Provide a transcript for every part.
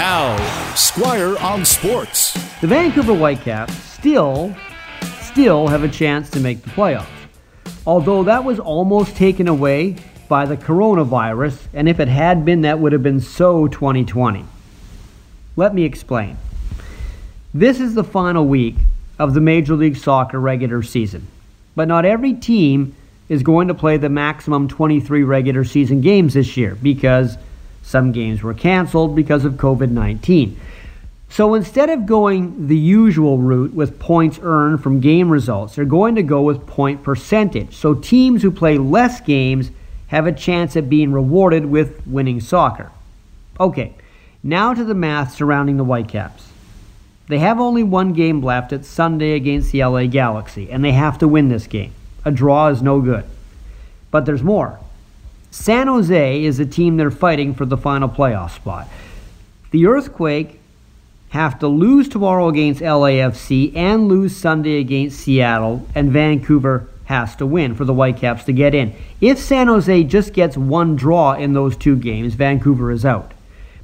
Now, Squire on Sports. The Vancouver Whitecaps still, still have a chance to make the playoffs. Although that was almost taken away by the coronavirus, and if it had been, that would have been so 2020. Let me explain. This is the final week of the Major League Soccer regular season, but not every team is going to play the maximum 23 regular season games this year because some games were canceled because of COVID 19. So instead of going the usual route with points earned from game results, they're going to go with point percentage. So teams who play less games have a chance at being rewarded with winning soccer. Okay, now to the math surrounding the Whitecaps. They have only one game left. It's Sunday against the LA Galaxy, and they have to win this game. A draw is no good. But there's more. San Jose is the team they're fighting for the final playoff spot. The Earthquake have to lose tomorrow against LAFC and lose Sunday against Seattle, and Vancouver has to win for the Whitecaps to get in. If San Jose just gets one draw in those two games, Vancouver is out.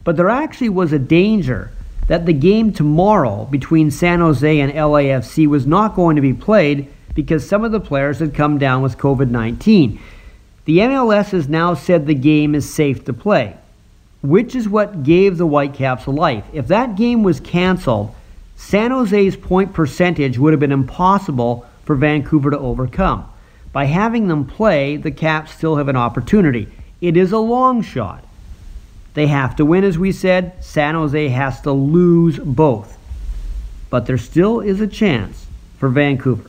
But there actually was a danger that the game tomorrow between San Jose and LAFC was not going to be played because some of the players had come down with COVID 19. The MLS has now said the game is safe to play, which is what gave the Whitecaps life. If that game was canceled, San Jose's point percentage would have been impossible for Vancouver to overcome. By having them play, the Caps still have an opportunity. It is a long shot. They have to win, as we said. San Jose has to lose both. But there still is a chance for Vancouver.